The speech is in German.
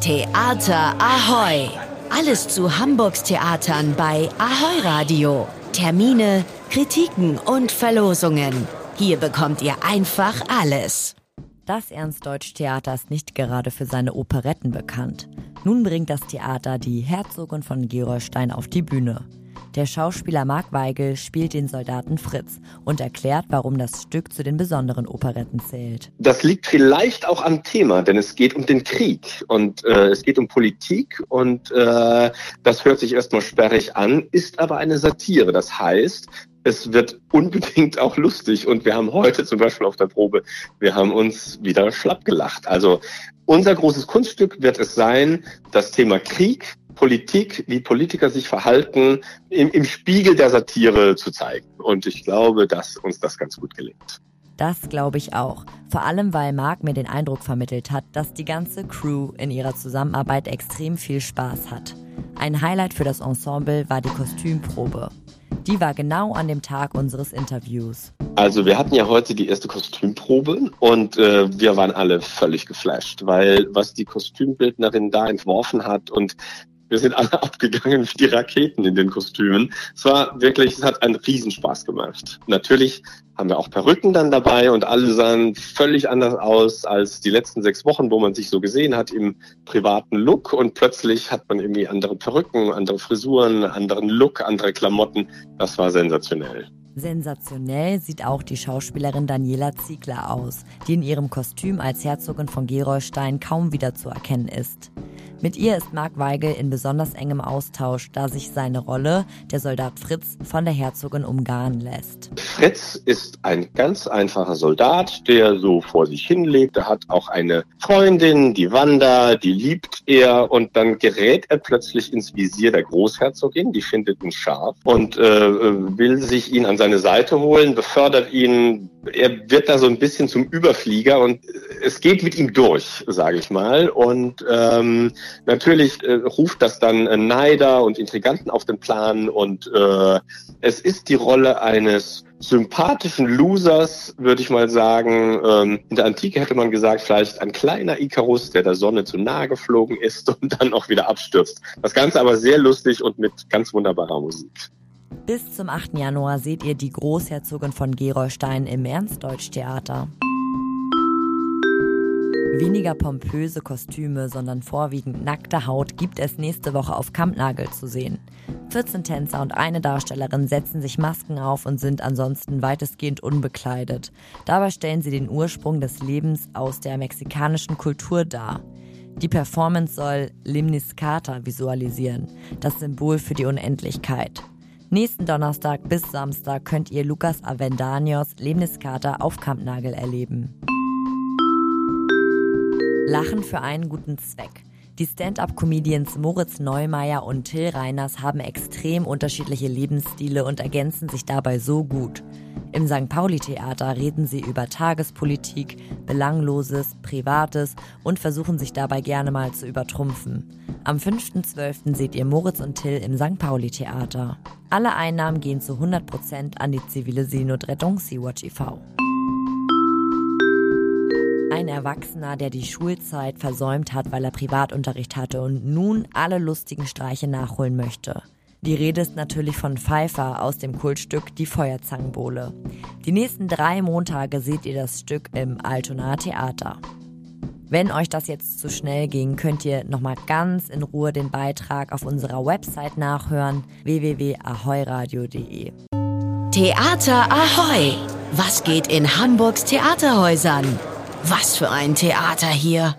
Theater Ahoy! Alles zu Hamburgs Theatern bei Ahoy Radio. Termine, Kritiken und Verlosungen. Hier bekommt ihr einfach alles. Das Ernstdeutsch-Theater ist nicht gerade für seine Operetten bekannt. Nun bringt das Theater die Herzogin von Gerolstein auf die Bühne. Der Schauspieler Marc Weigel spielt den Soldaten Fritz und erklärt, warum das Stück zu den besonderen Operetten zählt. Das liegt vielleicht auch am Thema, denn es geht um den Krieg und äh, es geht um Politik und äh, das hört sich erstmal sperrig an, ist aber eine Satire. Das heißt, es wird unbedingt auch lustig. Und wir haben heute zum Beispiel auf der Probe, wir haben uns wieder schlapp gelacht. Also unser großes Kunststück wird es sein, das Thema Krieg, Politik, wie Politiker sich verhalten, im, im Spiegel der Satire zu zeigen. Und ich glaube, dass uns das ganz gut gelingt. Das glaube ich auch. Vor allem, weil Marc mir den Eindruck vermittelt hat, dass die ganze Crew in ihrer Zusammenarbeit extrem viel Spaß hat. Ein Highlight für das Ensemble war die Kostümprobe. Die war genau an dem Tag unseres Interviews. Also wir hatten ja heute die erste Kostümprobe und äh, wir waren alle völlig geflasht, weil was die Kostümbildnerin da entworfen hat und wir sind alle abgegangen wie die Raketen in den Kostümen. Es war wirklich, es hat einen Riesenspaß gemacht. Natürlich haben wir auch Perücken dann dabei und alle sahen völlig anders aus als die letzten sechs Wochen, wo man sich so gesehen hat im privaten Look und plötzlich hat man irgendwie andere Perücken, andere Frisuren, anderen Look, andere Klamotten. Das war sensationell. Sensationell sieht auch die Schauspielerin Daniela Ziegler aus, die in ihrem Kostüm als Herzogin von Gerolstein kaum wiederzuerkennen ist. Mit ihr ist Mark Weigel in besonders engem Austausch, da sich seine Rolle, der Soldat Fritz, von der Herzogin umgarnen lässt. Fritz ist ein ganz einfacher Soldat, der so vor sich hinlebt. Er hat auch eine Freundin, die Wanda, die liebt er und dann gerät er plötzlich ins Visier der Großherzogin, die findet ihn scharf und äh, will sich ihn an seine Seite holen, befördert ihn. Er wird da so ein bisschen zum Überflieger und es geht mit ihm durch, sage ich mal. Und ähm, Natürlich äh, ruft das dann äh, Neider und Intriganten auf den Plan und äh, es ist die Rolle eines sympathischen Losers, würde ich mal sagen. Ähm, in der Antike hätte man gesagt, vielleicht ein kleiner Icarus, der der Sonne zu nahe geflogen ist und dann auch wieder abstürzt. Das Ganze aber sehr lustig und mit ganz wunderbarer Musik. Bis zum 8. Januar seht ihr die Großherzogin von Gerolstein im Ernstdeutsch-Theater. Weniger pompöse Kostüme, sondern vorwiegend nackte Haut gibt es nächste Woche auf Kampnagel zu sehen. 14 Tänzer und eine Darstellerin setzen sich Masken auf und sind ansonsten weitestgehend unbekleidet. Dabei stellen sie den Ursprung des Lebens aus der mexikanischen Kultur dar. Die Performance soll Limniscata visualisieren, das Symbol für die Unendlichkeit. Nächsten Donnerstag bis Samstag könnt ihr Lukas Avendanios Lemniskata auf Kampnagel erleben. Lachen für einen guten Zweck. Die Stand-up-Comedians Moritz Neumeier und Till Reiners haben extrem unterschiedliche Lebensstile und ergänzen sich dabei so gut. Im St. Pauli-Theater reden sie über Tagespolitik, Belangloses, Privates und versuchen sich dabei gerne mal zu übertrumpfen. Am 5.12. seht ihr Moritz und Till im St. Pauli-Theater. Alle Einnahmen gehen zu 100% an die zivile Seenotrettung Sea-Watch e.V. Ein Erwachsener, der die Schulzeit versäumt hat, weil er Privatunterricht hatte und nun alle lustigen Streiche nachholen möchte. Die Rede ist natürlich von Pfeiffer aus dem Kultstück Die Feuerzangenbowle. Die nächsten drei Montage seht ihr das Stück im Altonaer Theater. Wenn euch das jetzt zu schnell ging, könnt ihr nochmal ganz in Ruhe den Beitrag auf unserer Website nachhören www.ahoyradio.de. Theater Ahoy! Was geht in Hamburgs Theaterhäusern? Was für ein Theater hier!